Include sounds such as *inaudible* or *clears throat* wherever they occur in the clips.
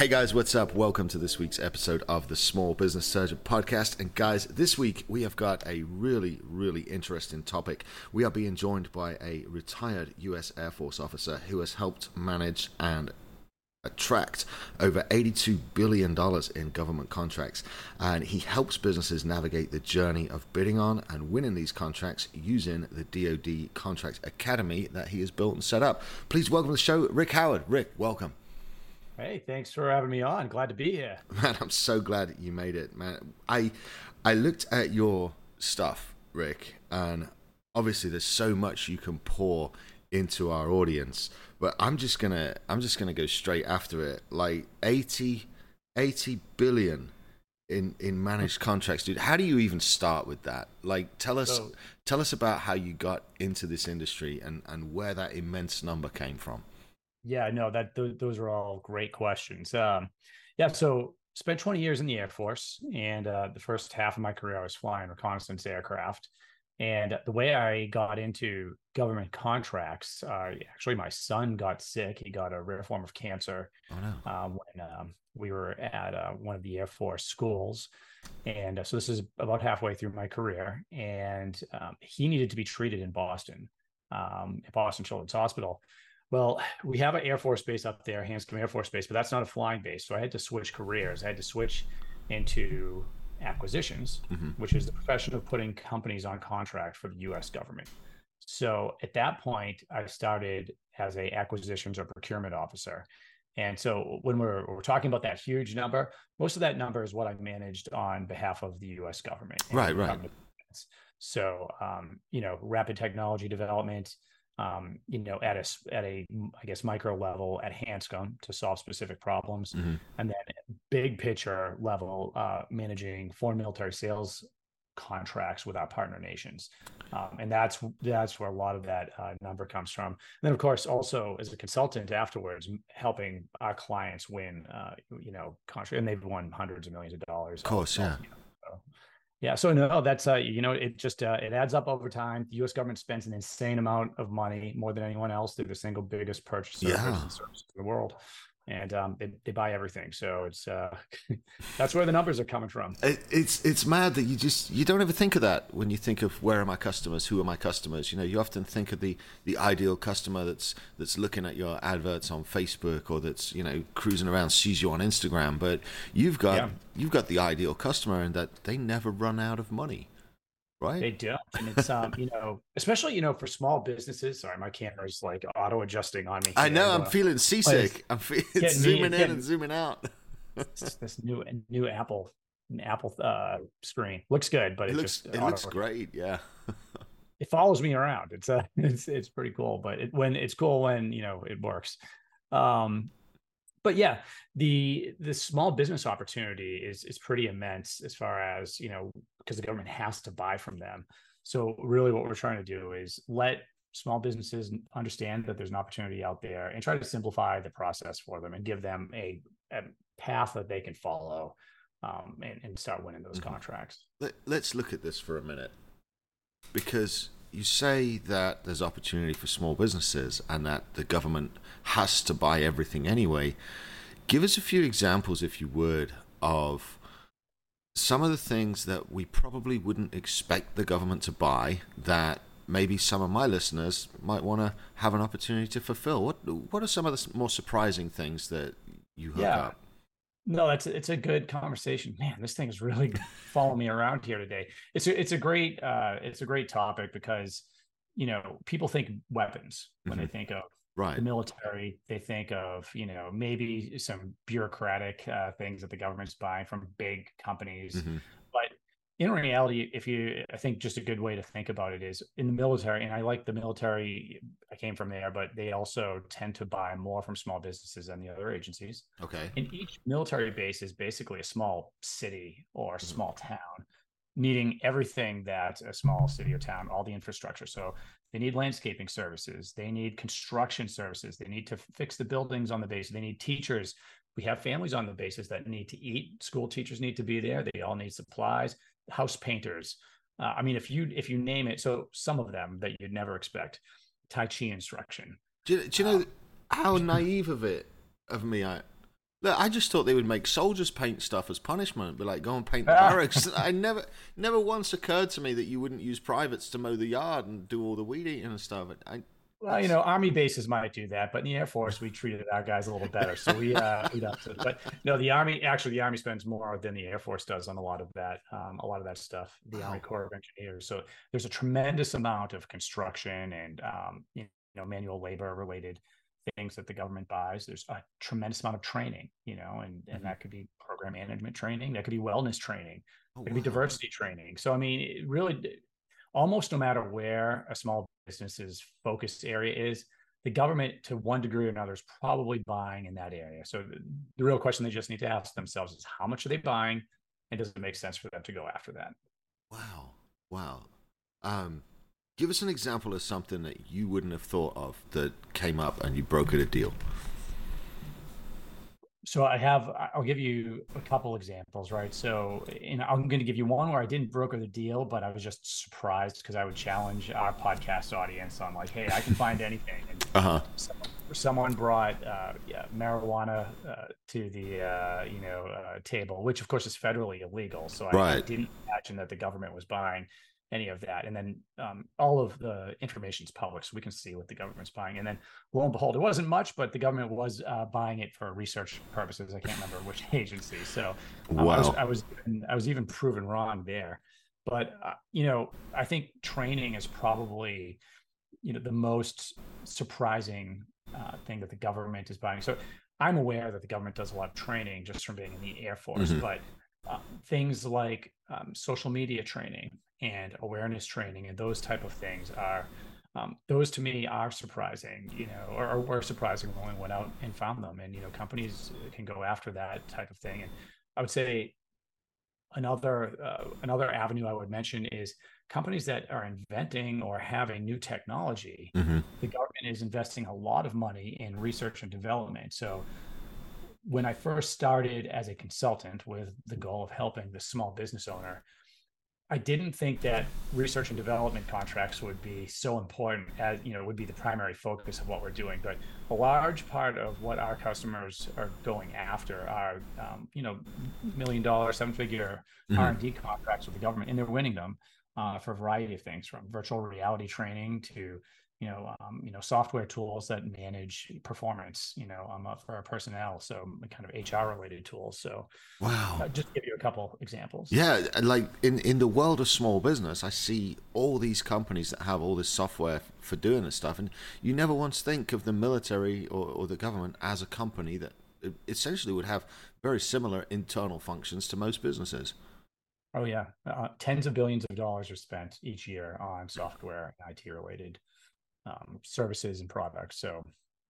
Hey guys, what's up? Welcome to this week's episode of the Small Business Surgeon podcast. And guys, this week we have got a really, really interesting topic. We are being joined by a retired US Air Force officer who has helped manage and attract over $82 billion in government contracts. And he helps businesses navigate the journey of bidding on and winning these contracts using the DoD Contract Academy that he has built and set up. Please welcome to the show, Rick Howard. Rick, welcome. Hey, thanks for having me on. Glad to be here. *laughs* Man, I'm so glad you made it, man. I I looked at your stuff, Rick, and obviously there's so much you can pour into our audience, but I'm just going to I'm just going to go straight after it. Like 80 80 billion in in managed *laughs* contracts, dude. How do you even start with that? Like tell us so, tell us about how you got into this industry and and where that immense number came from. Yeah, no, that th- those are all great questions. Um, yeah, so spent 20 years in the Air Force, and uh, the first half of my career I was flying reconnaissance aircraft. And the way I got into government contracts, uh, actually, my son got sick. He got a rare form of cancer oh, no. uh, when um, we were at uh, one of the Air Force schools. And uh, so this is about halfway through my career. And um, he needed to be treated in Boston, um, at Boston Children's Hospital. Well, we have an Air Force base up there, Hanscom Air Force Base, but that's not a flying base. So I had to switch careers. I had to switch into acquisitions, mm-hmm. which is the profession of putting companies on contract for the U.S. government. So at that point, I started as a acquisitions or procurement officer. And so when we're, we're talking about that huge number, most of that number is what I managed on behalf of the U.S. government. Right, right. So, um, you know, rapid technology development, um, you know, at a at a I guess micro level at Hanscom to solve specific problems, mm-hmm. and then big picture level uh, managing foreign military sales contracts with our partner nations, um, and that's that's where a lot of that uh, number comes from. And then, of course, also as a consultant afterwards, helping our clients win, uh, you know, contract, and they've won hundreds of millions of dollars. Of course, yeah. Yeah, so no, that's uh, you know, it just uh, it adds up over time. The U.S. government spends an insane amount of money, more than anyone else. They're the single biggest purchaser yeah. of services in the world and um, they, they buy everything. So it's uh, *laughs* that's where the numbers are coming from. It, it's it's mad that you just you don't ever think of that when you think of where are my customers, who are my customers. You know, you often think of the the ideal customer that's that's looking at your adverts on Facebook or that's you know cruising around sees you on Instagram. But you've got yeah. you've got the ideal customer, and that they never run out of money right. They do and it's um you know especially you know for small businesses sorry my camera's like auto adjusting on me i know i'm feeling seasick. i'm feeling *laughs* zooming in and zooming out. *laughs* This new new apple apple uh screen. Looks good but it, it looks just it looks great yeah. It follows me around. It's uh *laughs* it's it's pretty cool but it, when it's cool when you know it works. Um but yeah, the the small business opportunity is is pretty immense as far as you know because the government has to buy from them. So really, what we're trying to do is let small businesses understand that there's an opportunity out there and try to simplify the process for them and give them a, a path that they can follow um, and, and, start winning those mm-hmm. contracts. Let, let's look at this for a minute because you say that there's opportunity for small businesses and that the government has to buy everything anyway. Give us a few examples, if you would, of some of the things that we probably wouldn't expect the government to buy that maybe some of my listeners might want to have an opportunity to fulfill. What what are some of the more surprising things that you hook yeah. up? No, that's it's a good conversation. Man, this thing is really following me around here today. It's a, it's a great uh, it's a great topic because you know people think weapons when mm-hmm. they think of right. the military. They think of you know maybe some bureaucratic uh, things that the government's buying from big companies, mm-hmm. In reality, if you, I think just a good way to think about it is in the military, and I like the military, I came from there, but they also tend to buy more from small businesses than the other agencies. Okay. And each military base is basically a small city or a mm-hmm. small town. needing everything that a small city or town, all the infrastructure. So they need landscaping services, they need construction services, they need to fix the buildings on the base, they need teachers. We have families on the bases that need to eat. School teachers need to be there. They all need supplies. House painters. Uh, I mean, if you if you name it, so some of them that you'd never expect. Tai Chi instruction. Do you, do you know um, how naive of it of me I Look, I just thought they would make soldiers paint stuff as punishment, but like go and paint the *laughs* barracks. I never, never once occurred to me that you wouldn't use privates to mow the yard and do all the weed eating and stuff. I, well, you know, army bases might do that, but in the Air Force, we treated our guys a little better. So we, uh, we don't. But no, the Army actually, the Army spends more than the Air Force does on a lot of that, um, a lot of that stuff. The wow. Army Corps of Engineers. So there's a tremendous amount of construction and um, you know manual labor related things that the government buys. There's a tremendous amount of training, you know, and, and mm-hmm. that could be program management training, that could be wellness training, oh, it could wow. be diversity training. So, I mean, it really, almost no matter where a small business's focus area is, the government, to one degree or another, is probably buying in that area. So, the, the real question they just need to ask themselves is how much are they buying? And does it make sense for them to go after that? Wow. Wow. Um, Give us an example of something that you wouldn't have thought of that came up and you brokered a deal. So I have, I'll give you a couple examples, right? So, and I'm going to give you one where I didn't broker the deal, but I was just surprised because I would challenge our podcast audience on like, hey, I can find *laughs* anything. And uh-huh. someone, someone brought uh, yeah, marijuana uh, to the uh, you know uh, table, which of course is federally illegal. So I, right. I didn't imagine that the government was buying any of that. And then um, all of the information is public, so we can see what the government's buying. And then lo and behold, it wasn't much, but the government was uh, buying it for research purposes. I can't remember *laughs* which agency. So um, wow. I, was, I was I was even proven wrong there. But uh, you know, I think training is probably you know the most surprising uh, thing that the government is buying. So I'm aware that the government does a lot of training just from being in the Air Force, mm-hmm. but uh, things like um, social media training and awareness training and those type of things are um, those to me are surprising, you know, or, or, were surprising when we went out and found them. And you know, companies can go after that type of thing. And I would say another uh, another avenue I would mention is companies that are inventing or having new technology. Mm-hmm. The government is investing a lot of money in research and development. So when I first started as a consultant with the goal of helping the small business owner, I didn't think that research and development contracts would be so important as you know would be the primary focus of what we're doing. But a large part of what our customers are going after are um, you know million dollar, seven figure mm-hmm. R and D contracts with the government, and they're winning them uh, for a variety of things, from virtual reality training to you know, um, you know, software tools that manage performance, you know, um, uh, for our personnel. So kind of HR related tools. So, wow, uh, just give you a couple examples. Yeah, like in in the world of small business, I see all these companies that have all this software for doing this stuff, and you never once think of the military or, or the government as a company that essentially would have very similar internal functions to most businesses. Oh yeah, uh, tens of billions of dollars are spent each year on software and IT related um, services and products. So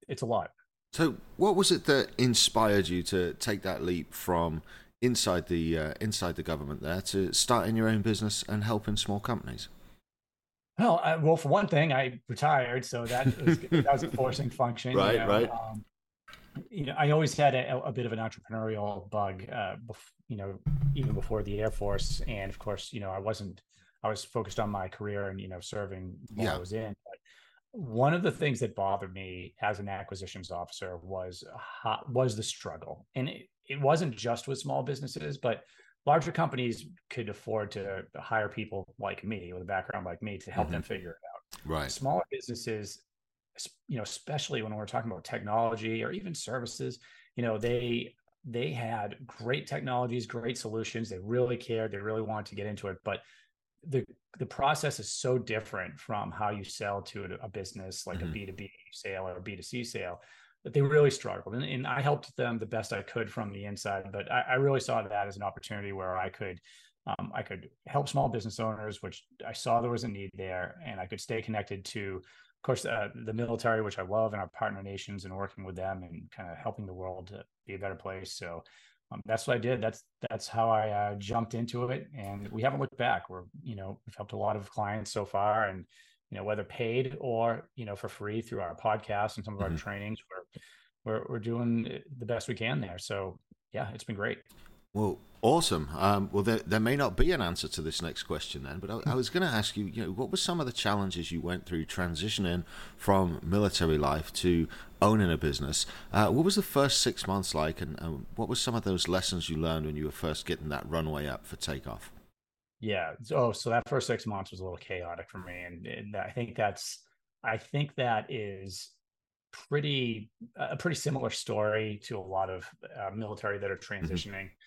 it's a lot. So, what was it that inspired you to take that leap from inside the uh, inside the government there to starting your own business and helping small companies? Well, I, well, for one thing, I retired, so that *laughs* was, that was a forcing function. Right, you know? right. Um, you know, I always had a, a bit of an entrepreneurial bug, uh, bef- you know, even before the Air Force, and of course, you know, I wasn't. I was focused on my career and you know serving while yeah. I was in. One of the things that bothered me as an acquisitions officer was was the struggle. And it, it wasn't just with small businesses but larger companies could afford to hire people like me with a background like me to help mm-hmm. them figure it out. Right. Smaller businesses you know especially when we're talking about technology or even services you know they they had great technologies great solutions. They really cared. They really wanted to get into it. But the the process is so different from how you sell to a, business like mm-hmm. a B2B sale or a B2C sale that they really struggled. And, and, I helped them the best I could from the inside, but I, I really saw that as an opportunity where I could um, I could help small business owners, which I saw there was a need there, and I could stay connected to, of course, uh, the military, which I love, and our partner nations, and working with them and kind of helping the world to be a better place. So um, that's what I did. That's that's how I uh, jumped into it, and we haven't looked back. We're you know we've helped a lot of clients so far, and you know whether paid or you know for free through our podcast and some of mm-hmm. our trainings, we're, we're we're doing the best we can there. So yeah, it's been great. Well, awesome. Um, well, there, there may not be an answer to this next question then, but I, I was going to ask you, you know, what were some of the challenges you went through transitioning from military life to owning a business? Uh, what was the first six months like, and, and what were some of those lessons you learned when you were first getting that runway up for takeoff? Yeah. Oh, so that first six months was a little chaotic for me, and, and I think that's, I think that is pretty a pretty similar story to a lot of uh, military that are mm-hmm. transitioning. Mm-hmm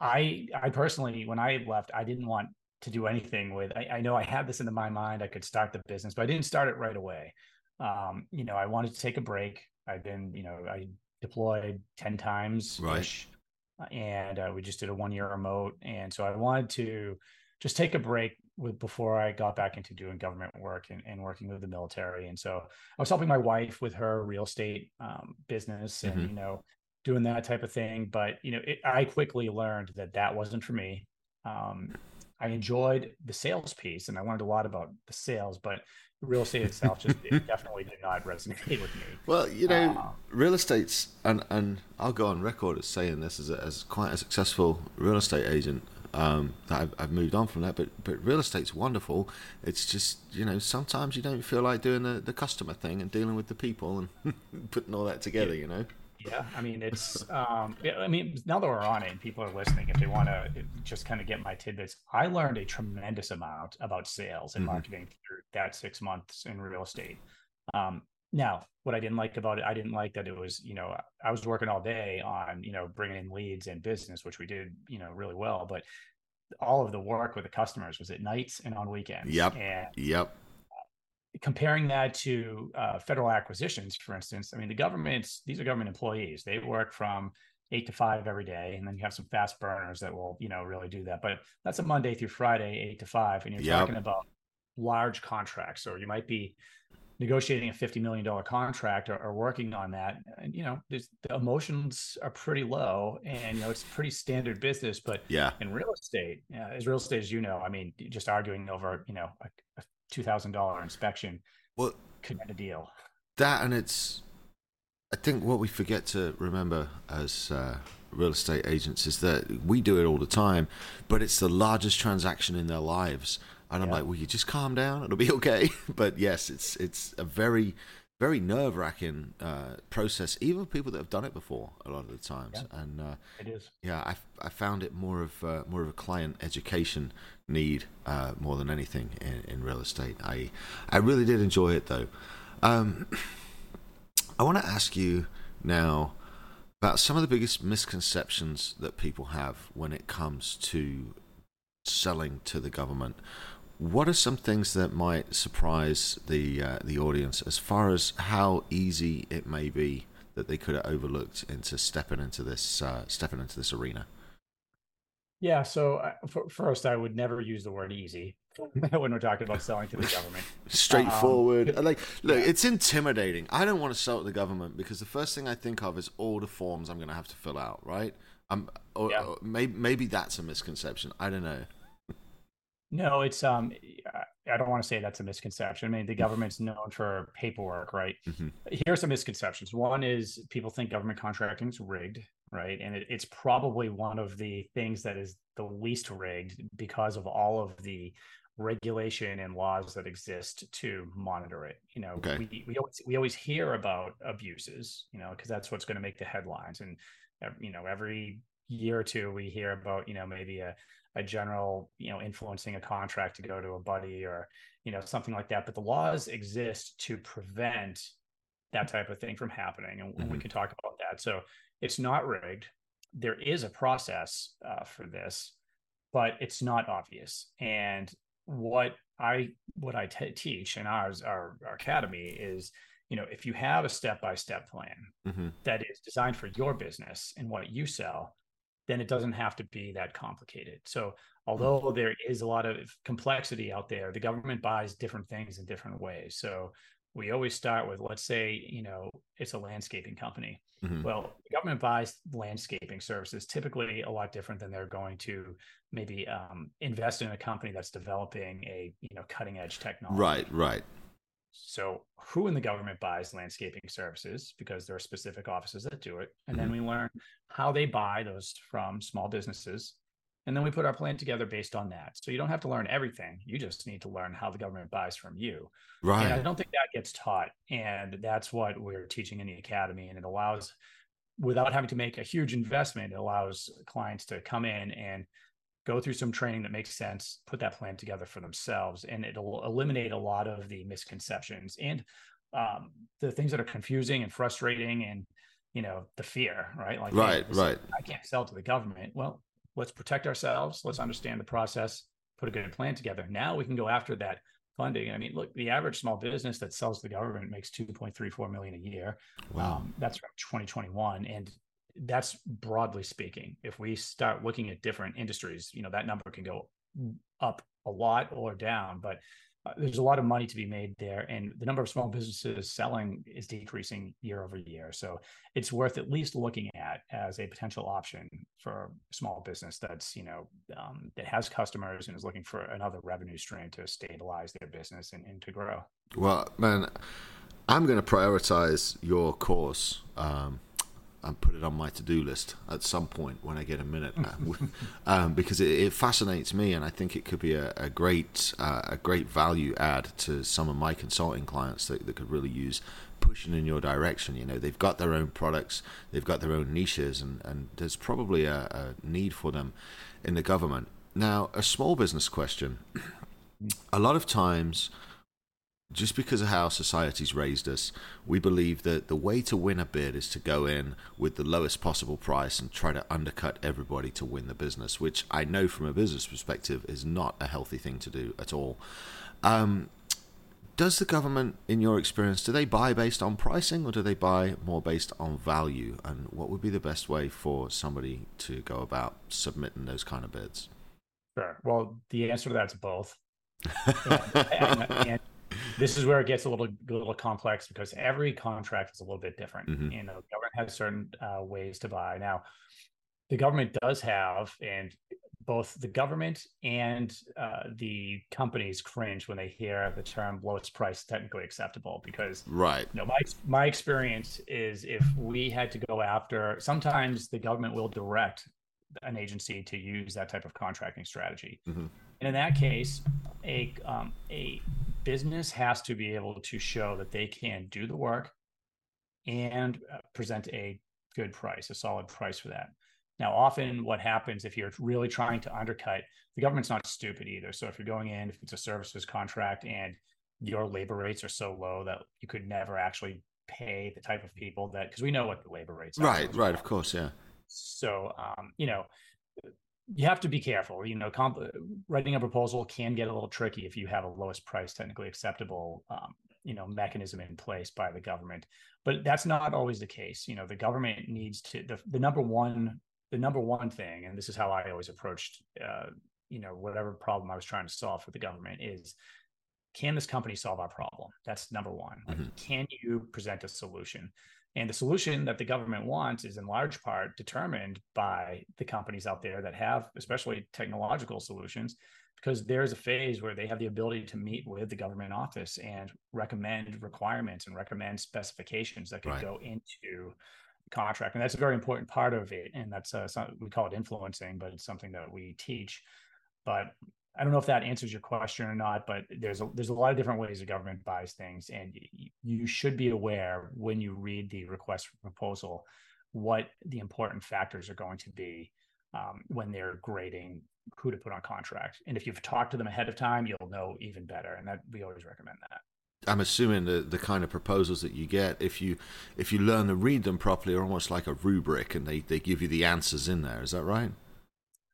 I I personally, when I left, I didn't want to do anything with. I, I know I had this into my mind. I could start the business, but I didn't start it right away. Um, you know, I wanted to take a break. I've been, you know, I deployed ten times, right? And uh, we just did a one year remote, and so I wanted to just take a break with before I got back into doing government work and, and working with the military. And so I was helping my wife with her real estate um, business, and mm-hmm. you know, doing that type of thing. But you know, it, I quickly learned that that wasn't for me. Um, I enjoyed the sales piece, and I learned a lot about the sales, but real estate itself just it *laughs* definitely did not resonate with me. Well, you know, uh, real estate's and and I'll go on record as saying this as a, as quite a successful real estate agent. Um, that I've, I've, moved on from that, but but real estate's wonderful. It's just you know sometimes you don't feel like doing the, the customer thing and dealing with the people and *laughs* putting all that together. You know. Yeah, I mean it's. Um, I mean now that we're on it, and people are listening, if they want to just kind of get my tidbits, I learned a tremendous amount about sales and mm-hmm. marketing through that six months in real estate. Um, now, what I didn't like about it, I didn't like that it was, you know, I was working all day on, you know, bringing in leads and business, which we did, you know, really well. But all of the work with the customers was at nights and on weekends. Yep. And yep comparing that to uh, federal acquisitions, for instance, I mean, the government's these are government employees. They work from eight to five every day, and then you have some fast burners that will, you know, really do that. But that's a Monday through Friday, eight to five, and you're yep. talking about large contracts. So you might be negotiating a fifty million dollar contract or, or, working on that. And you know, the emotions are pretty low, and you know, it's pretty standard business. But yeah, in real estate, yeah, as real estate as you know, I mean, just arguing over, you know, a, a two thousand dollar inspection. Well, could end a deal. That and it's, I think what we forget to remember as uh, real estate agents is that we do it all the time, but it's the largest transaction in their lives. And I'm like, will you just calm down? It'll be okay. *laughs* but yes, it's it's a very very nerve wracking uh, process, even for people that have done it before. A lot of the times, yeah, and uh, it is. Yeah, I, I found it more of uh, more of a client education need uh, more than anything in, in real estate. I I really did enjoy it though. Um, *clears throat* I want to ask you now about some of the biggest misconceptions that people have when it comes to selling to the government what are some things that might surprise the uh, the audience as far as how easy it may be that they could have overlooked into stepping into this uh, stepping into this arena? Yeah. So uh, first, I would never use the word easy *laughs* when we're talking about selling to the *laughs* government. Straightforward. Um, like, look, yeah. it's intimidating. I don't want to sell to the government because the first thing I think of is all the forms I'm going to have to fill out, right? Um, or, yeah. or maybe maybe that's a misconception. I don't know. No, it's um I don't want to say that's a misconception. I mean, the government's known for paperwork, right? Mm-hmm. Here's some misconceptions. One is people think government contracting is rigged, right? And it, it's probably one of the things that is the least rigged because of all of the regulation and laws that exist to monitor it. You know, okay. we we always we always hear about abuses, you know, because that's what's going to make the headlines. And you know, every year or two we hear about, you know, maybe a a general, you know, influencing a contract to go to a buddy or, you know, something like that. But the laws exist to prevent that type of thing from happening. And mm-hmm. we can talk about that. So it's not rigged. There is a process uh, for this, but it's not obvious. And what I what I t- teach in ours our, our academy is you know if you have a step by step plan mm-hmm. that is designed for your business and what you sell then it doesn't have to be that complicated. So, although mm-hmm. there is a lot of complexity out there, the government buys different things in different ways. So, we always start with let's say you know it's a landscaping company Mhm. well the government buys landscaping services typically a lot different than they're going to maybe um, invest in a company that's developing a you know cutting edge technology Right, right. So who in the government buys landscaping services? Because there are specific offices that do it. And then mm-hmm. we learn how they buy those from small businesses. And then we put our plan together based on that. So you don't have to learn everything. You just need to learn how the government buys from you. Right. and I don't think that gets taught. And that's what we're teaching in the academy. And it allows, without having to make a huge investment, it allows clients to come in and go through some training that makes sense, put that plan together for themselves. And it'll eliminate a lot of the misconceptions and um, the things that are confusing and frustrating and, you know, the fear, right? Like, Right, this- right. I can't sell to the government. Well, let's protect ourselves. Let's understand the process, put a good plan together. Now we can go after that funding. I mean, look, the average small business that sells to the government makes 2.34 million a year. Wow. Um, that's from 2021. And that's broadly speaking. If we start looking at different industries, you know, that number can go up a lot or down, but uh, there's a lot of money to be made there. And the number of small businesses selling is decreasing year over year. So it's worth at least looking at as a potential option for a small business that's, you know, um, that has customers and is looking for another revenue stream to stabilize their business and, and to grow. Well, man, I'm going to prioritize your course um, and put it on my to-do list at some point when I get a minute, *laughs* um, because it, it fascinates me, and I think it could be a, a great uh, a great value add to some of my consulting clients that, that could really use pushing in your direction. You know, they've got their own products, they've got their own niches, and, and there's probably a, a need for them in the government. Now, a small business question. *clears throat* A lot of times, just because of how society's raised us, we believe that the way to win a bid is to go in with the lowest possible price and try to undercut everybody to win the business, which I know from a business perspective is not a healthy thing to do at all. Um, does the government, in your experience, do they buy based on pricing or do they buy more based on value? And what would be the best way for somebody to go about submitting those kind of bids? Sure. Well, the answer to that's both. *laughs* and, and, and this is where it gets a little a little complex because every contract is a little bit different. Mhm. You know, the government has certain uh, ways to buy. Now, the government does have, and both the government and uh, the companies cringe when they hear the term lowest price technically acceptable because Right. you know, my my experience is if we had to go after, sometimes the government will direct an agency to use that type of contracting strategy, Mhm. and in that case, a um, a business has to be able to show that they can do the work and uh, present a good price, a solid price for that. Now, often what happens if you're really trying to undercut, the government's not stupid either. So if you're going in, if it's a services contract and your labor rates are so low that you could never actually pay the type of people that, because we know what the labor rates are. Right, right, of course, yeah. So, um, you know, you have to be careful. You know, comp- writing a proposal can get a little tricky if you have a lowest price technically acceptable, um, you know, mechanism in place by the government. But that's not always the case. You know, the government needs to the, the number one the number one thing, and this is how I always approached, uh, you know, whatever problem I was trying to solve for the government is, can this company solve our problem? That's number one. Mhm. can you present a solution? And the solution that the government wants is in large part determined by the companies out there that have, especially technological solutions, because there's a phase where they have the ability to meet with the government office and recommend requirements and recommend specifications that could Right. go into contract. And that's a very important part of it. And that's uh, some, we call it influencing, but it's something that we teach. But I don't know if that answers your question or not, but there's a there's a lot of different ways the government buys things, and you should be aware when you read the request for proposal what the important factors are going to be um, when they're grading who to put on contract. And if you've talked to them ahead of time, you'll know even better. And that we always recommend that. I'm assuming the the kind of proposals that you get, if you if you learn to read them properly, are almost like a rubric, and they, they give you the answers in there. Is that right?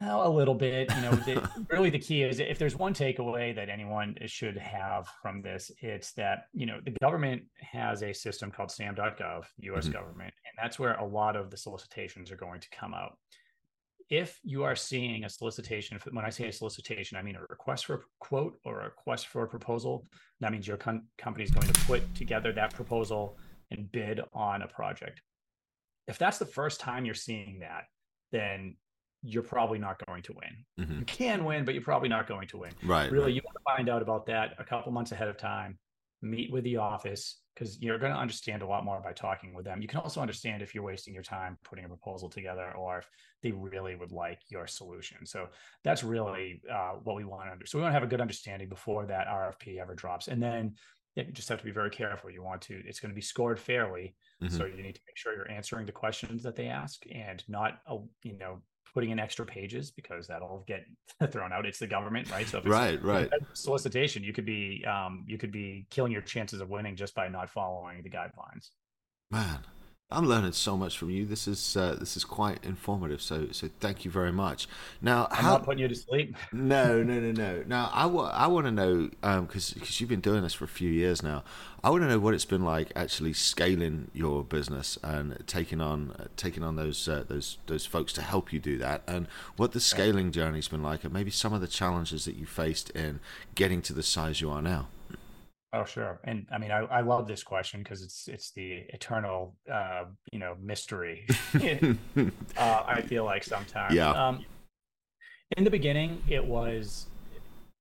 Well, a little bit. You know, the, *laughs* really the key is if there's one takeaway that anyone should have from this, it's that, you know, the government has a system called SAM.gov, US Mhm. government, and that's where a lot of the solicitations are going to come out. if you are seeing a solicitation, when I say a solicitation, I mean a request for a quote or a request for a proposal. That means your com- company is going to put together that proposal and bid on a project. If that's the first time you're seeing that, then you're probably not going to win. Mm-hmm. You can win, but you're probably not going to win. Right. Really, right. you want to find out about that a couple months ahead of time. Meet with the office because you're going to understand a lot more by talking with them. You can also understand if you're wasting your time putting a proposal together or if they really would like your solution. So that's really uh, what we want to do. So we want to have a good understanding before that RFP ever drops. And then you just have to be very careful. You want to, it's going to be scored fairly. Mm-hmm. So you need to make sure you're answering the questions that they ask and not, uh, you know, putting in extra pages because that'll get *laughs* thrown out. It's the government, right? So right, right. Solicitation, you could be um, you could be killing your chances of winning just by not following the guidelines. Man, I'm learning so much from you. This is uh, this is quite informative. So so thank you very much. Now, I'm how, not putting you to sleep. *laughs* no, no, no, no. Now, I, w- I want to know because um, because you've been doing this for a few years now. I want to know what it's been like actually scaling your business and taking on uh, taking on those uh, those those folks to help you do that, and what the scaling journey's been like, and maybe some of the challenges that you faced in getting to the size you are now. Oh, sure. And I mean, I, I love this question because it's it's the eternal, uh, you know, mystery. *laughs* *laughs* uh, I feel like sometimes. Yeah. Um, in the beginning, it was,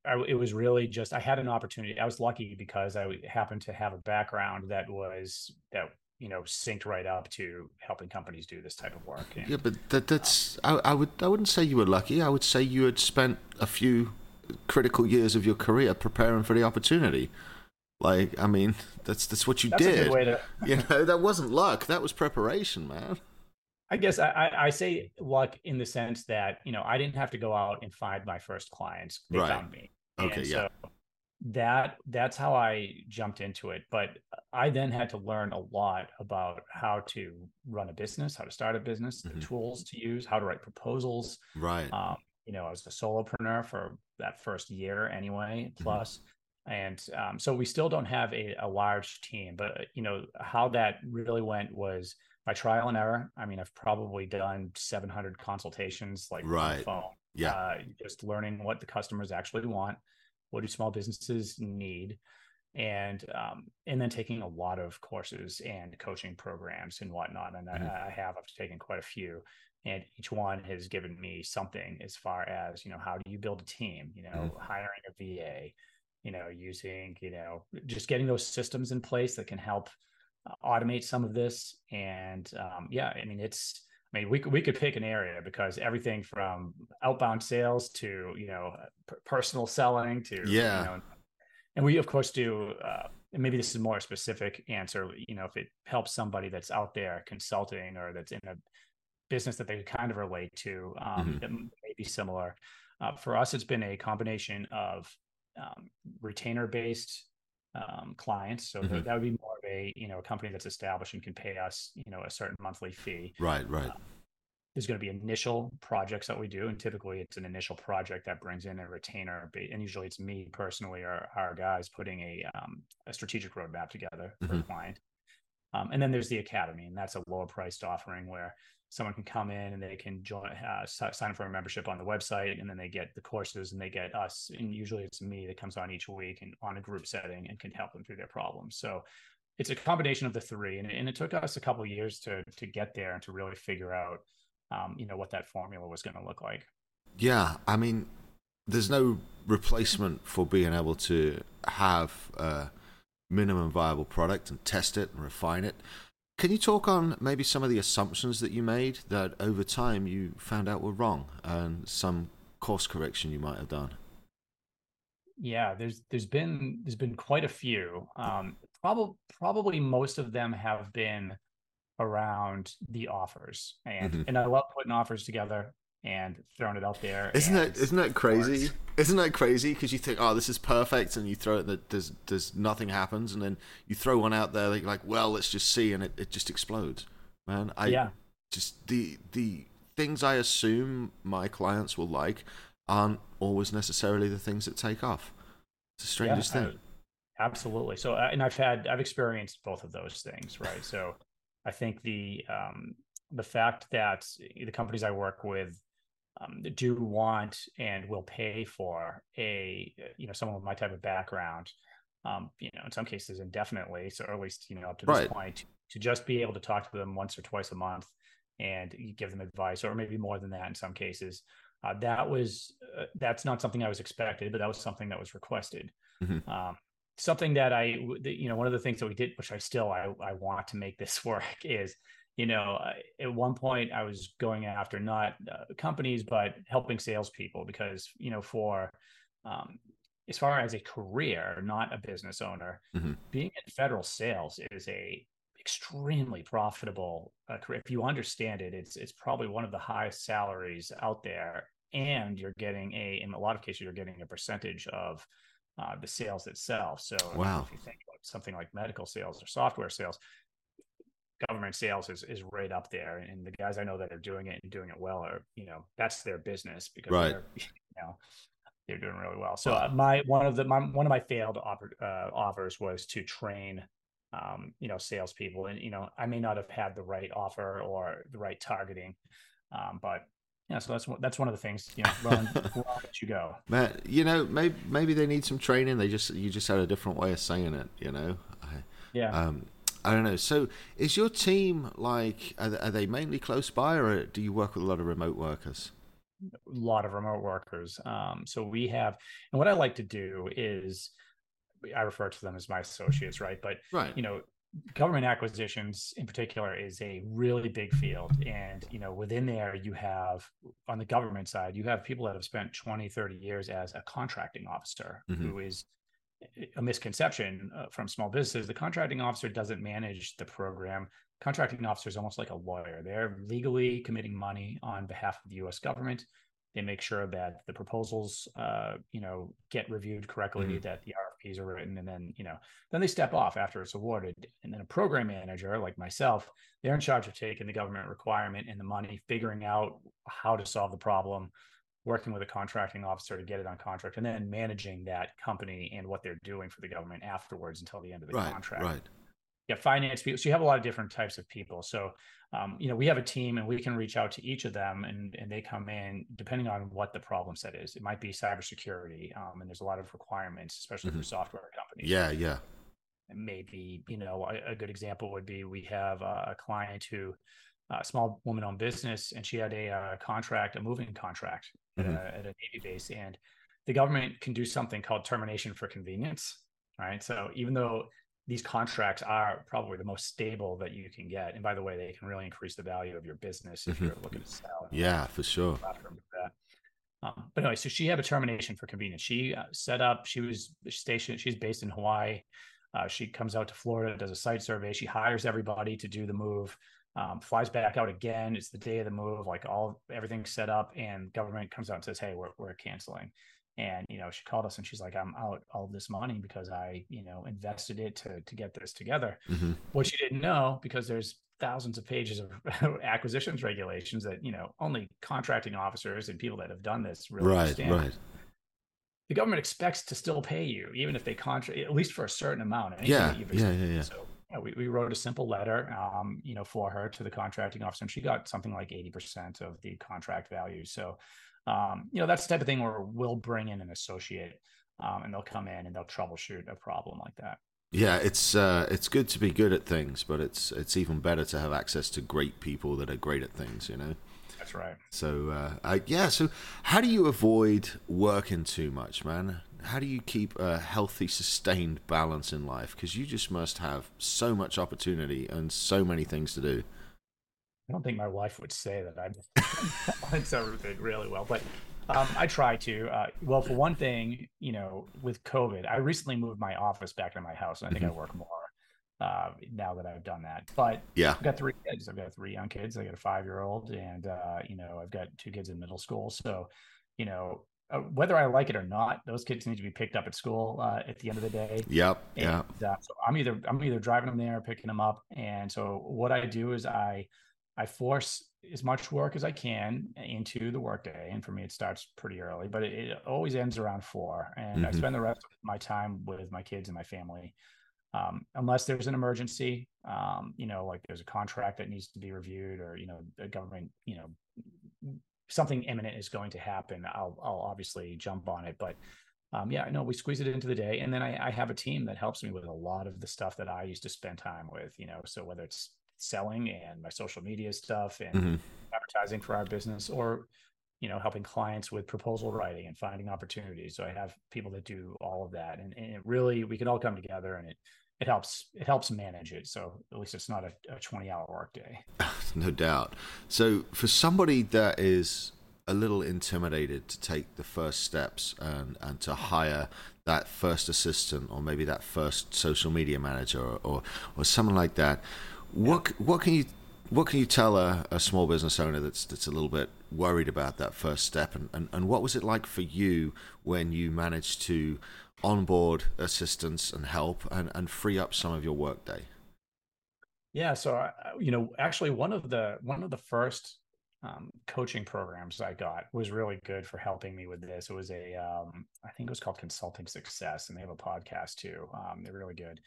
I, it was really just I had an opportunity. I was lucky because I happened to have a background that was that you know synced right up to helping companies do this type of work. And, yeah, but that, that's I, I would I wouldn't say you were lucky. I would say you had spent a few critical years of your career preparing for the opportunity. Like, I mean, that's that's what you that's did. To... *laughs* you know, that wasn't luck. That was preparation, man. I guess I, I say luck in the sense that you know I didn't have to go out and find my first clients; they right. found me. Okay, and yeah. So that that's how I jumped into it. But I then had to learn a lot about how to run a business, how to start a business, mm-hmm. the tools to use, how to write proposals. Right. Um, you know, I was a solopreneur for that first year anyway, mm-hmm. plus. Mm-hmm and um, so we still don't have a, a large team but you know how that really went was by trial and error i mean i've probably done 700 consultations like right on the phone yeah uh, just learning what the customers actually want what do small businesses need and um, and then taking a lot of courses and coaching programs and whatnot and mm-hmm. I, I have i've taken quite a few and each one has given me something as far as you know how do you build a team you know mm-hmm. hiring a va you know, using, you know, just getting those systems in place that can help uh, automate some of this. And um, yeah, I mean, it's, I mean, we could, we could pick an area because everything from outbound sales to, you know, personal selling to, yeah. You know, and we of course do, uh, and maybe this is more specific answer, you know, if it helps somebody that's out there consulting or that's in a business that they kind of relate to, um, mm-hmm. that may be similar. Uh, for us, it's been a combination of um, retainer based um, clients. So mm-hmm. that would be more of a you know a company that's established and can pay us you know a certain monthly fee. Right, right. Uh, there's going to be initial projects that we do, and typically it's an initial project that brings in a retainer, and usually it's me personally or our guys putting a um, a strategic roadmap together for mm-hmm. a client. Um, and then there's the academy, and that's a lower priced offering where someone can come in and they can join uh, sign up for a membership on the website and then they get the courses and they get us and usually it's me that comes on each week and on a group setting and can help them through their problems. So it's a combination of the three and, and it took us a couple years to to get there and to really figure out um, you know what that formula was going to look like. Yeah i mean there's no replacement for being able to have a minimum viable product and test it and refine it can you talk on maybe some of the assumptions that you made that over time you found out were wrong and some course correction you might have done? Yeah, there's there's been there's been quite a few. Um, probably probably most of them have been around the offers, and mm-hmm. and I love putting offers together and throwing it out there. Isn't that isn't that crazy? Isn't that crazy? Because you think, oh, this is perfect, and you throw it, that there's there's nothing happens, and then you throw one out there, like, well, let's just see, and it, it just explodes. Man, I yeah. just the the things I assume my clients will like aren't always necessarily the things that take off. It's the strangest yeah, thing. I, absolutely. So, uh, and I've had I've experienced both of those things, right? So, I think the um, the fact that the companies I work with um, do want and will pay for a you know someone with my type of background um, you know in some cases indefinitely so at least you know up to this right. point to, to just be able to talk to them once or twice a month and give them advice or maybe more than that in some cases uh, that was uh, that's not something i was expected but that was something that was requested mm-hmm. um, something that i you know one of the things that we did which i still i, I want to make this *laughs* work is you know, at one point I was going after not uh, companies, but helping salespeople because, you know, for um, as far as a career, not a business owner, mm-hmm. being in federal sales is a extremely profitable uh, career. If you understand it, it's it's probably one of the highest salaries out there, and you're getting a in a lot of cases you're getting a percentage of uh, the sales itself. So wow. if you think about something like medical sales or software sales, government sales is, is right up there. And the guys I know that are doing it and doing it well are, you know, that's their business because right. they're, *laughs* you know, they're doing really well. So uh, my, one of the, my, one of my failed offer, uh, offers was to train, um, you know, salespeople. And, you know, I may not have had the right offer or the right targeting, um, but yeah, so that's that's one of the things. You know, *laughs* run, let you go. Man, you know, maybe maybe they need some training. They just you just had a different way of saying it. You know. I, yeah. Um, I don't know. So, is your team like? Are, are they mainly close by, or do you work with a lot of remote workers? A lot of remote workers. Um, so we have, and what I like to do is, I refer to them as my associates, right? But right. you know, government acquisitions in particular is a really big field and you know within there you have on the government side you have people that have spent 20 30 years as a contracting officer mm-hmm. who is a misconception uh, from small businesses. The contracting officer doesn't manage the program. Contracting officer is almost like a lawyer. They're legally committing money on behalf of the U.S. government. They make sure that the proposals, uh, you know, get reviewed correctly, mm-hmm. that the RFPs are written, and then, you know, then they step off after it's awarded. And then a program manager like myself, they're in charge of taking the government requirement and the money, figuring out how to solve the problem, working with a contracting officer to get it on contract and then managing that company and what they're doing for the government afterwards until the end of the right, contract. Right. Yeah, finance people. So you have a lot of different types of people. So, um, you know, we have a team and we can reach out to each of them and, and they come in depending on what the problem set is. It might be cybersecurity. Um, and there's a lot of requirements, especially mm-hmm. for software companies. Yeah. Yeah. Maybe, you know, a, a good example would be we have a, a client who, a small woman owned business and she had a, a uh, contract, a moving contract mm-hmm. at, a, at, a, Navy base. And the government can do something called termination for convenience. Right. So even though these contracts are probably the most stable that you can get, and by the way, they can really increase the value of your business if mm-hmm. you're looking to sell. Yeah, for sure. Um, but anyway, so she had a termination for convenience. She uh, set up. She was stationed. She's based in Hawaii. Uh, she comes out to Florida, does a site survey. She hires everybody to do the move um, flies back out again. It's the day of the move, like all everything's set up, and government comes out and says, "Hey, we're we're canceling." And you know, she called us and she's like, "I'm out all this money because I, you know, invested it to to get this together." Mm-hmm. What she didn't know, because there's thousands of pages of *laughs* acquisitions regulations that you know only contracting officers and people that have done this really right, understand. Right. The government expects to still pay you, even if they contract, at least for a certain amount. Yeah, yeah, yeah, yeah. So we, we wrote a simple letter, um, you know, for her to the contracting officer, and she got something like 80% of the contract value. So, um, you know, that's the type of thing where we'll bring in an associate um, and they'll come in and they'll troubleshoot a problem like that. Yeah, it's uh, it's good to be good at things, but it's it's even better to have access to great people that are great at things. You know. That's right. So uh, I, yeah, so how do you avoid working too much, man? How do you keep a healthy, sustained balance in life? Because you just must have so much opportunity and so many things to do. I don't think my wife would say that I balance *laughs* everything really well, but um, I try to. Uh, well, for one thing, you know, with COVID, I recently moved my office back to my house, and I think mm-hmm. I work more uh, now that I've done that. But yeah, I've got three kids. I've got three young kids. I got a five year old, and uh, you know, I've got two kids in middle school. So, you know, uh, whether I like it or not, those kids need to be picked up at school uh, at the end of the day. Yep. Yeah. Uh, so I'm either I'm either driving them there, or picking them up, and so what I do is I I force as much work as I can into the workday, and for me it starts pretty early, but it, it always ends around four, and mm-hmm. I spend the rest of my time with my kids and my family. Um, unless there's an emergency, um, you know, like there's a contract that needs to be reviewed, or you know, the government, you know, something imminent is going to happen, I'll I'll obviously jump on it. But um, yeah, no, we squeeze it into the day, and then I, I have a team that helps me with a lot of the stuff that I used to spend time with. You know, so whether it's selling and my social media stuff and mm-hmm. advertising for our business, or you know, helping clients with proposal writing and finding opportunities. So I have people that do all of that, and, and it really we can all come together, and it it helps it helps manage it. So at least it's not a, a twenty hour workday. *laughs* no doubt. So for somebody that is a little intimidated to take the first steps and, and to hire that first assistant or maybe that first social media manager or, or, or someone like that, what what can you what can you tell a, a small business owner that's that's a little bit worried about that first step and, and, and what was it like for you when you managed to onboard assistance and help and, and free up some of your workday? Yeah, so you know, actually, one of the one of the first um, coaching programs I got was really good for helping me with this. It was a, um, I think it was called Consulting Success, and they have a podcast too. Um, they're really good.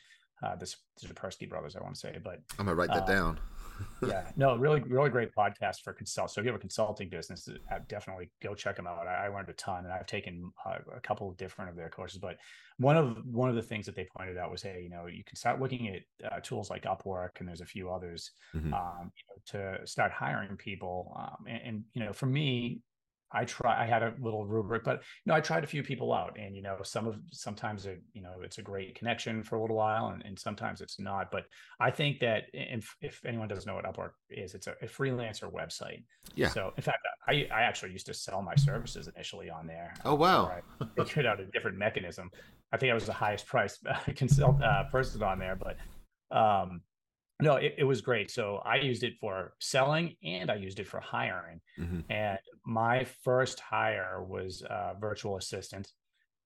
Uh, this the Persky brothers, I want to say, but I'm gonna write that uh, down *laughs* yeah, no, really, really great podcast for consult. So if you have a consulting business, uh, definitely go check them out. I, I learned a ton, and I've taken uh, a couple of different of their courses. But one of one of the things that they pointed out was, hey, you know, you can start looking at uh, tools like Upwork, and there's a few others mm-hmm. um, you know, to start hiring people. Um, and, and you know, for me, I try I had a little rubric, but you know, I tried a few people out and you know, some of sometimes it, you know, it's a great connection for a little while and, and sometimes it's not. But I think that if, if anyone doesn't know what Upwork is, it's a, a freelancer website. Yeah. So in fact, I, I actually used to sell my services initially on there. Oh wow. I figured out a different mechanism. I think I was the highest price *laughs* consult uh, person on there, but um no it, it, was great so i used it for selling and i used it for hiring mm-hmm. and my first hire was a virtual assistant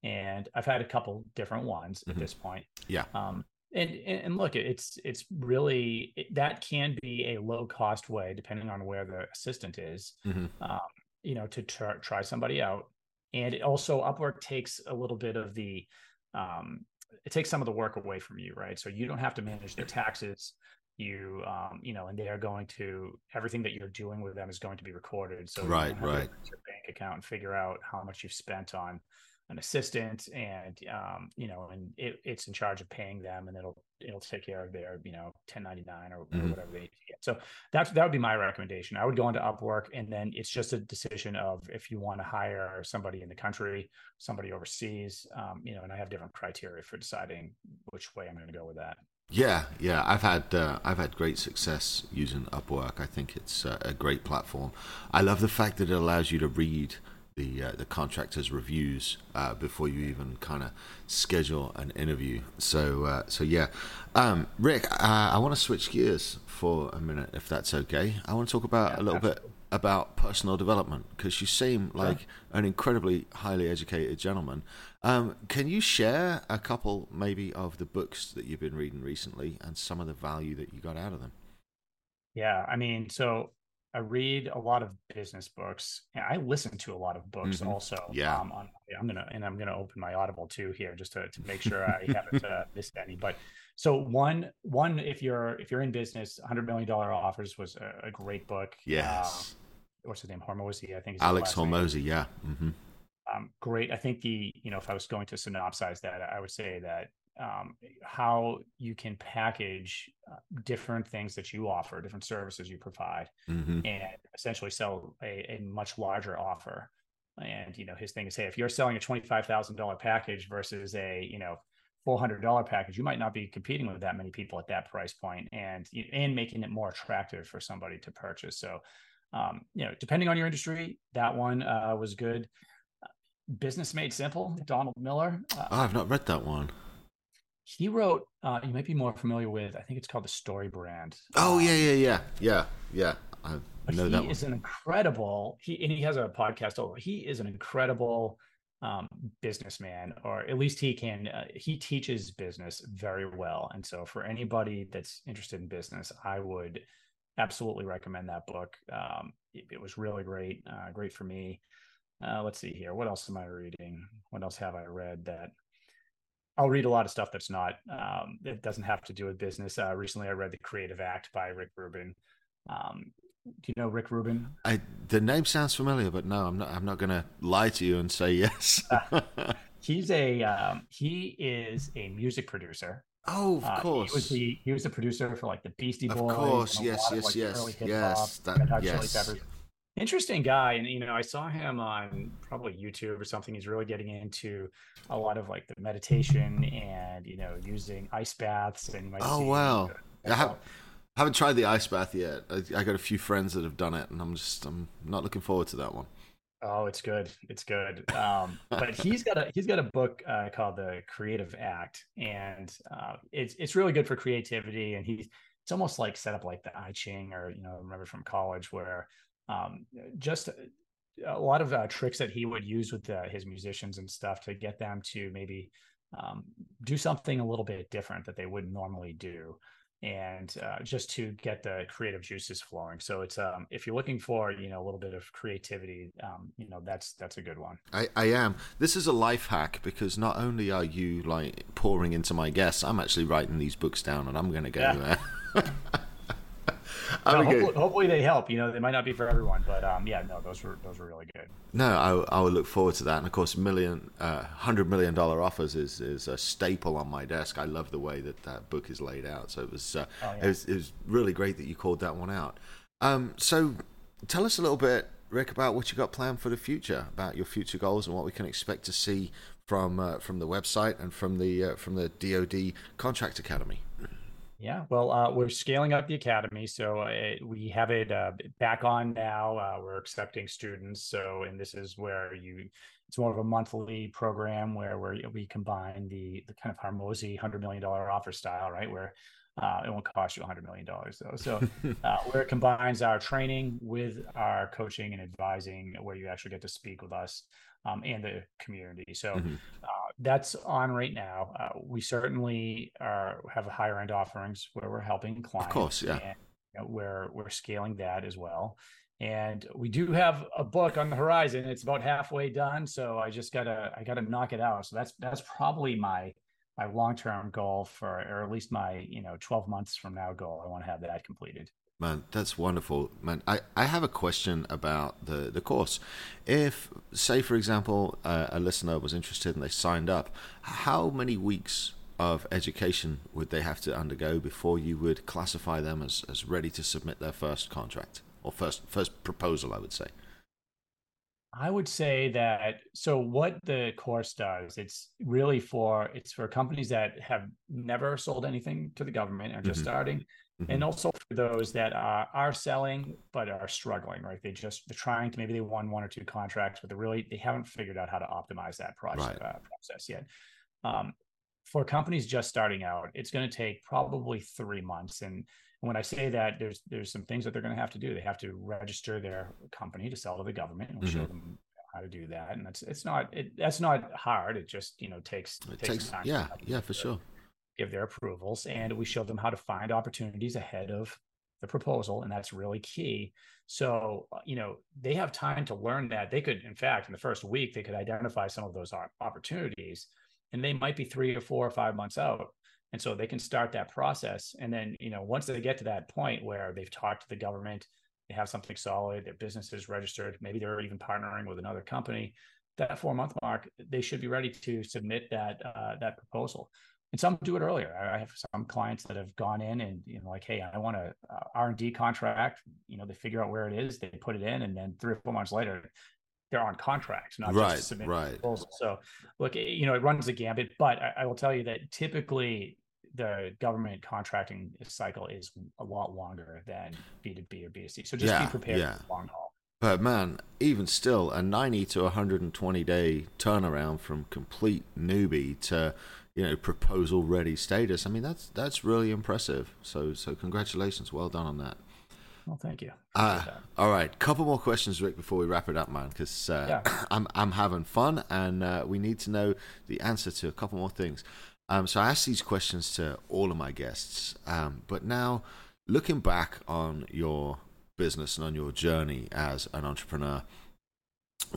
and i've had a couple different ones mm-hmm. at this point yeah um, and and look it's it's really it, that can be a low cost way depending on where the assistant is mm-hmm. um, you know to try, try somebody out and it also upwork takes a little bit of the um, it takes some of the work away from you right so you don't have to manage their taxes you um, you know and they are going to everything that you're doing with them is going to be recorded. So right right. your bank account and figure out how much you've spent on an assistant and um, you know and it, it's in charge of paying them and it'll it'll take care of their you know 1099 or, mm-hmm. or whatever they need to get. So that's that would be my recommendation. I would go into upwork and then it's just a decision of if you want to hire somebody in the country somebody overseas um, you know and i have different criteria for deciding which way i'm going to go with that yeah, yeah, I've had uh, I've had great success using Upwork. I think it's uh, a great platform. I love the fact that it allows you to read the uh, the contractors' reviews uh, before you even kind of schedule an interview. So uh, so yeah, um, Rick, uh, I want to switch gears for a minute, if that's okay. I want to talk about yeah, a little absolutely. About personal development because you seem like sure. an incredibly highly educated gentleman. Um, can you share a couple, maybe, of the books that you've been reading recently and some of the value that you got out of them? Yeah, I mean, so I read a lot of business books. I listen to a lot of books mm-hmm. also. Yeah, um, on, I'm gonna and I'm gonna open my Audible too here just to, to make sure I *laughs* haven't uh, missed any. But so one one if you're if you're in business, 100 million dollar offers was a, a great book. Yes. Um, what's his name? Hormozi, I think. Alex Hormozi, yeah. Mm-hmm. Um, great. I think the, you know, if I was going to synopsize that, I would say that um, how you can package uh, different things that you offer, different services you provide, mm-hmm. and essentially sell a, a, much larger offer. And you know, his thing is, hey, if you're selling a twenty-five thousand dollar package versus a you know four hundred dollar package, you might not be competing with that many people at that price point, and and making it more attractive for somebody to purchase. So um, you know, depending on your industry, that one uh, was good. Business Made Simple, Donald Miller. Uh, oh, I've not read that one. He wrote, uh, you might be more familiar with, I think it's called The Story Brand. Oh, yeah, yeah, yeah, yeah, yeah. I know he that one. is an incredible, he, and he has a podcast over. He is an incredible um, businessman, or at least he can, uh, he teaches business very well. And so for anybody that's interested in business, I would absolutely recommend that book. Um, it, it, was really great, uh, great for me. Uh, let's see here. What else am I reading? What else have I read that I'll read a lot of stuff that's not, um, it doesn't have to do with business. Uh, recently, I read The Creative Act by Rick Rubin. Um, do you know Rick Rubin? I, the name sounds familiar, but no, I'm not. I'm not going to lie to you and say yes. *laughs* he's a um, he is a music producer. Oh, of Uh, course. He was the he was the producer for like the Beastie Boys. Of course, yes, lot of, yes, like, yes, yes, that- Red Hot Chili yes. Peppers. Interesting guy, and you know, I saw him on probably YouTube or something. He's really getting into a lot of like the meditation and you know using ice baths and. might Oh, wow. I have, haven't tried the ice bath yet. I, I got a few friends that have done it, and I'm just I'm not looking forward to that one. Oh, it's good. It's good. Um, *laughs* but he's got a he's got a book uh, called The Creative Act, and uh, it's it's really good for creativity. And he's it's almost like set up like the I Ching, or you know, remember from college where um, just a lot of uh, tricks that he would use with uh, his musicians and stuff to get them to maybe um, do something a little bit different that they wouldn't normally do and uh, just to get the creative juices flowing so it's um, if you're looking for you know a little bit of creativity um, you know that's that's a good one I, I am. This is a life hack because not only are you like pouring into my guests, I'm actually writing these books down, and I'm going to go. Yeah. *laughs* No, gonna- hopefully, hopefully they help you know they might not be for everyone but um, yeah no those were those were really good No, I, I will look forward to that. And of course, million, uh, hundred million dollar offers is, is a staple on my desk. I love the way that that book is laid out. So it was, uh, Oh, yeah. it was, it was really great that you called that one out. Um, so tell us a little bit, Rick, about what you got planned for the future, about your future goals and what we can expect to see from uh, from the website and from the uh, from the DoD Contract Academy. Yeah, well, uh, we're scaling up the academy, so uh, it, we have it uh, back on now. Uh, we're accepting students, so and this is where you. It's more of a monthly program where we we combine the the kind of Hormozi hundred million dollar offer style, right? Where uh, it won't cost you hundred million dollars though. So *laughs* uh, where it combines our training with our coaching and advising, where you actually get to speak with us um, and the community. So Mhm. uh, that's on right now. Uh, we certainly are have higher end offerings where we're helping clients. Of course, yeah. And, you know, we're we're scaling that as well. And we do have a book on the horizon. It's about halfway done, so I just gotta I gotta knock it out. So that's that's probably my my long term goal for, or at least my you know twelve months from now goal. I want to have that completed. Man, that's wonderful, man. I, I have a question about the, the course. If, say, for example, uh, a listener was interested and they signed up, how many weeks of education would they have to undergo before you would classify them as, as ready to submit their first contract or first first proposal? I would say. I would say that so what the course does, it's really for it's for companies that have never sold anything to the government and are just Mhm. starting. Mhm. And also for those that are, are selling but are struggling, right? They just they're trying to maybe they won one or two contracts, but they really they haven't figured out how to optimize that process Right. uh, process yet. Um, for companies just starting out, it's going to take probably three months. And when I say that, there's there's some things that they're going to have to do. They have to register their company to sell to the government, and we'll show Mhm. them how to do that. And that's it's not it, that's not hard. It just you know takes It takes takes, time. yeah, yeah, for sure. Give their approvals, and we show them how to find opportunities ahead of the proposal, and that's really key. So uh, you know they have time to learn that. They could, in fact, in the first week, they could identify some of those opportunities, and they might be three or four or five months out. And so they can start that process. And then you know once they get to that point where they've talked to the government they have something solid their business is registered maybe they're even partnering with another company that four month mark they should be ready to submit that uh, that proposal. And some do it earlier. I have some clients that have gone in and you know like hey i want a r&d contract. You know they figure out where it is they put it in and then three or four months later they're on contracts not Right, just submitting right. proposal. So look, you know, it runs a gambit, but I, I will tell you that typically the government contracting cycle is a lot longer than B2B or B2C. So just Yeah, be prepared yeah. for the long haul. But man, even still, a 90 to 120 day turnaround from complete newbie to, you know, proposal ready status. I mean, that's that's really impressive. So so congratulations, well done on that. Well, thank you. Uh, all right, couple more questions, Rick, before we wrap it up, man, because uh, Yeah. *clears throat* I'm I'm having fun and uh, we need to know the answer to a couple more things. Um, so I ask these questions to all of my guests, um, but now looking back on your business and on your journey as an entrepreneur,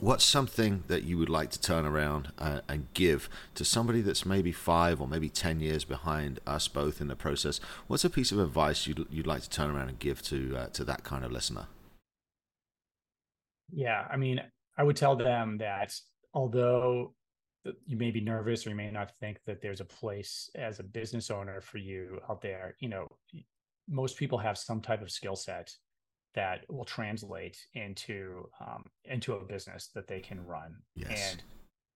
what's something that you would like to turn around uh, and give to somebody that's maybe five or maybe ten years behind us both in the process? What's a piece of advice you'd you'd like to turn around and give to uh, to that kind of listener? Yeah, I mean, I would tell them that although you may be nervous or you may not think that there's a place as a business owner for you out there, you know, most people have some type of skill set that will translate into um, into a business that they can run. Yes. And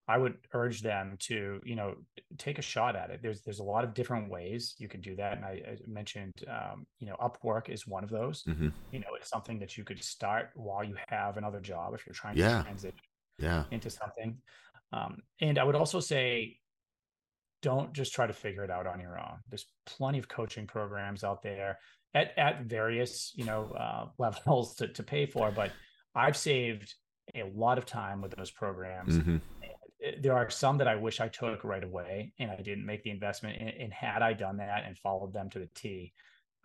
I would urge them to, you know, take a shot at it. There's there's a lot of different ways you can do that, and I, I mentioned, um, you know, Upwork is one of those. Mm-hmm. You know, it's something that you could start while you have another job if you're trying yeah. to transition yeah. into something. Um, and I would also say, don't just try to figure it out on your own. There's plenty of coaching programs out there at at various you know uh, levels to to pay for, but I've saved a lot of time with those programs. Mm-hmm. There are some that I wish I took right away, and I didn't make the investment. And, and had I done that and followed them to the T,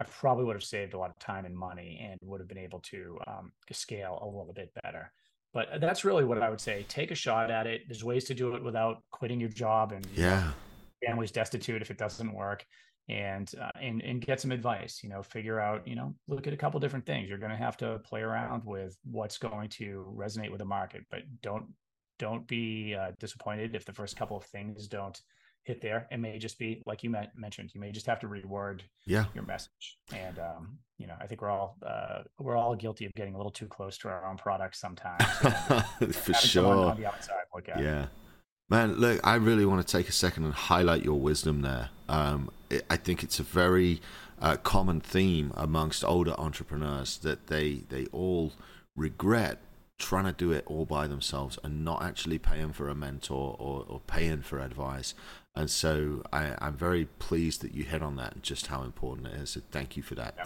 I probably would have saved a lot of time and money, and would have been able to um, scale a little bit better. But that's really what I would say. Take a shot at it. There's ways to do it without quitting your job and yeah, family's destitute if it doesn't work and uh, and and get some advice you know figure out you know look at a couple different things. You're going to have to play around with what's going to resonate with the market but don't don't be uh, disappointed if the first couple of things don't hit there. It may just be like you mentioned you may just have to reword yeah. your message. And um, you know i think we're all uh, we're all guilty of getting a little too close to our own products sometimes *laughs* for sure. on the outside look at yeah Man, look, I really want to take a second and highlight your wisdom there. Um, it, I think it's a very uh, common theme amongst older entrepreneurs that they they all regret trying to do it all by themselves and not actually paying for a mentor or, or paying for advice. And so I, am very pleased that you hit on that and just how important it is. So thank you for that. Yeah.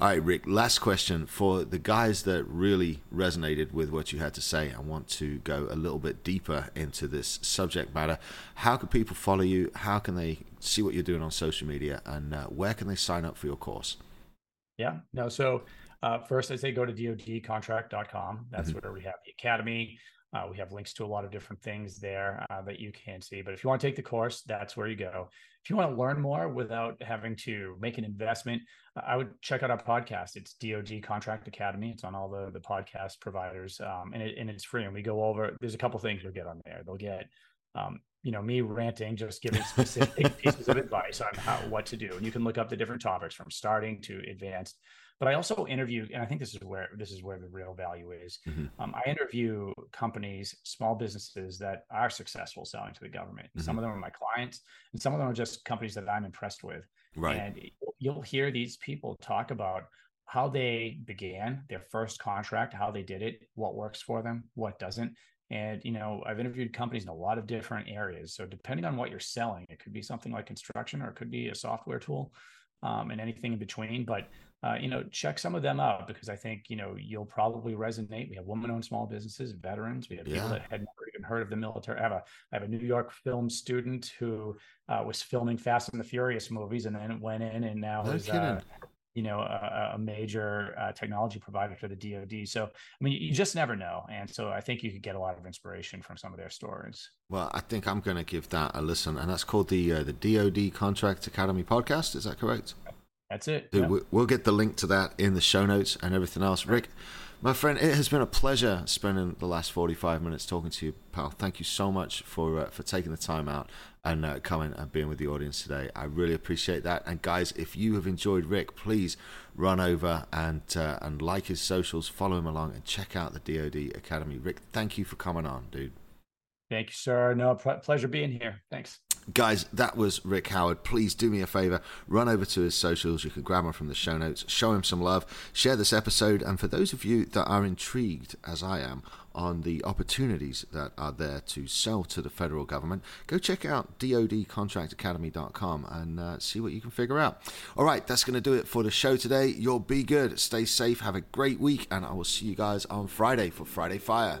All right, Rick, last question. For the guys that really resonated with what you had to say and want to go a little bit deeper into this subject matter, how can people follow you? How can they see what you're doing on social media? And uh, where can they sign up for your course? Yeah, no, so uh, first, I say go to dodcontract.com. That's mm-hmm. where we have the academy. Uh, we have links to a lot of different things there uh, that you can see. But if you want to take the course, that's where you go. If you want to learn more without having to make an investment, uh, I would check out our podcast. It's DoD Contract Academy. It's on all the the podcast providers, um, and it, and it's free. And we go over. There's a couple things you'll get on there. They'll get. Um, you know me ranting just giving specific *laughs* pieces of advice on how what to do and you can look up the different topics from starting to advanced but I also interview, and I think this is where this is where the real value is. Mm-hmm. Um, I interview companies, small businesses that are successful selling to the government. Mm-hmm. Some of them are my clients, and some of them are just companies that I'm impressed with. Right. And you'll hear these people talk about how they began their first contract, how they did it, what works for them, what doesn't. And you know, I've interviewed companies in a lot of different areas. So depending on what you're selling, it could be something like construction, or it could be a software tool, um, and anything in between. But uh, you know, check some of them out because I think you know you'll probably resonate. We have women-owned small businesses, veterans. We have people that had never even heard of the military. I have a I have a New York film student who uh, was filming Fast and the Furious movies and then went in and now no is uh, you know a, a major uh, technology provider for the DoD. So I mean, you just never know, and so I think you could get a lot of inspiration from some of their stories. Well, I think I'm going to give that a listen, and that's called the uh, the DoD Contract Academy podcast. Is that correct? That's it. Dude, yep. We'll get the link to that in the show notes and everything else. Rick, my friend, it has been a pleasure spending the last 45 minutes talking to you, pal. Thank you so much for uh, for taking the time out and uh, coming and being with the audience today. I really appreciate that. And guys, if you have enjoyed Rick, please run over and uh, and like his socials, follow him along, and check out the DoD Academy. Rick, thank you for coming on, dude. Thank you, sir. No, pleasure being here. Thanks. Guys, that was Rick Howard. Please do me a favor, run over to his socials. You can grab them from the show notes, show him some love, share this episode. And for those of you that are intrigued, as I am, on the opportunities that are there to sell to the federal government, go check out dodcontractacademy.com and uh, see what you can figure out. All right, that's going to do it for the show today. You'll be good, stay safe, have a great week, and I will see you guys on Friday for Friday Fire.